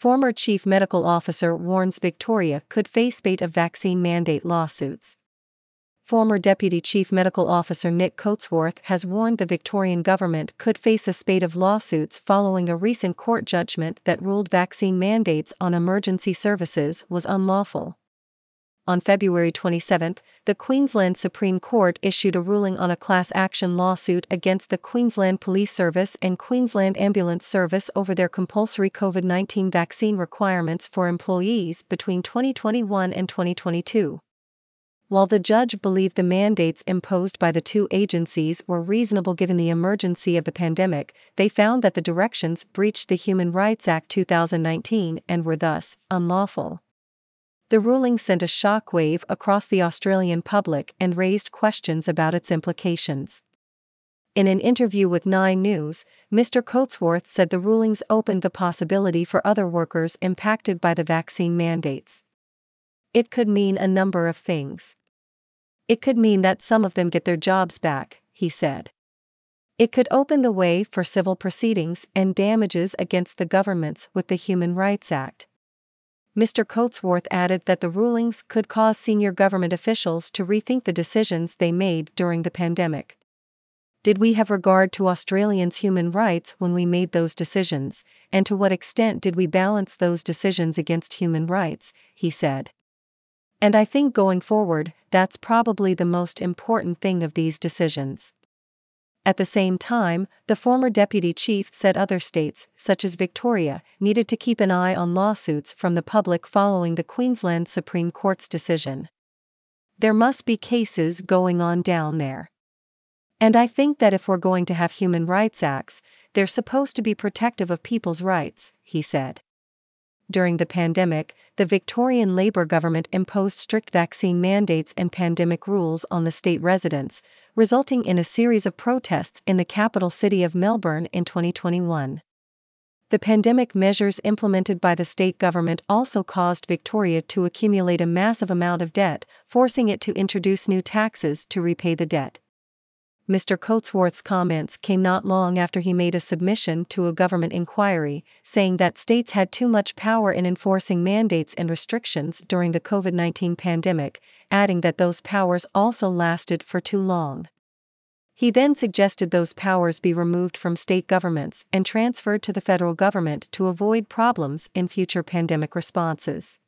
former chief medical officer warns Victoria could face spate of vaccine mandate lawsuits. Former Deputy Chief Medical Officer Nick Coatsworth has warned the Victorian government could face a spate of lawsuits following a recent court judgment that ruled vaccine mandates on emergency services was unlawful. On February 27, the Queensland Supreme Court issued a ruling on a class action lawsuit against the Queensland Police Service and Queensland Ambulance Service over their compulsory COVID 19 vaccine requirements for employees between 2021 and 2022. While the judge believed the mandates imposed by the two agencies were reasonable given the emergency of the pandemic, they found that the directions breached the Human Rights Act 2019 and were thus unlawful. The ruling sent a shockwave across the Australian public and raised questions about its implications. In an interview with Nine News, Mr. Coatsworth said the rulings opened the possibility for other workers impacted by the vaccine mandates. It could mean a number of things. It could mean that some of them get their jobs back, he said. It could open the way for civil proceedings and damages against the governments with the Human Rights Act. Mr. Coatsworth added that the rulings could cause senior government officials to rethink the decisions they made during the pandemic. Did we have regard to Australians' human rights when we made those decisions, and to what extent did we balance those decisions against human rights? He said. And I think going forward, that's probably the most important thing of these decisions. At the same time, the former deputy chief said other states, such as Victoria, needed to keep an eye on lawsuits from the public following the Queensland Supreme Court's decision. There must be cases going on down there. And I think that if we're going to have human rights acts, they're supposed to be protective of people's rights, he said during the pandemic, the Victorian Labor government imposed strict vaccine mandates and pandemic rules on the state residents, resulting in a series of protests in the capital city of Melbourne in 2021. The pandemic measures implemented by the state government also caused Victoria to accumulate a massive amount of debt, forcing it to introduce new taxes to repay the debt. Mr. Coatsworth's comments came not long after he made a submission to a government inquiry, saying that states had too much power in enforcing mandates and restrictions during the COVID 19 pandemic, adding that those powers also lasted for too long. He then suggested those powers be removed from state governments and transferred to the federal government to avoid problems in future pandemic responses.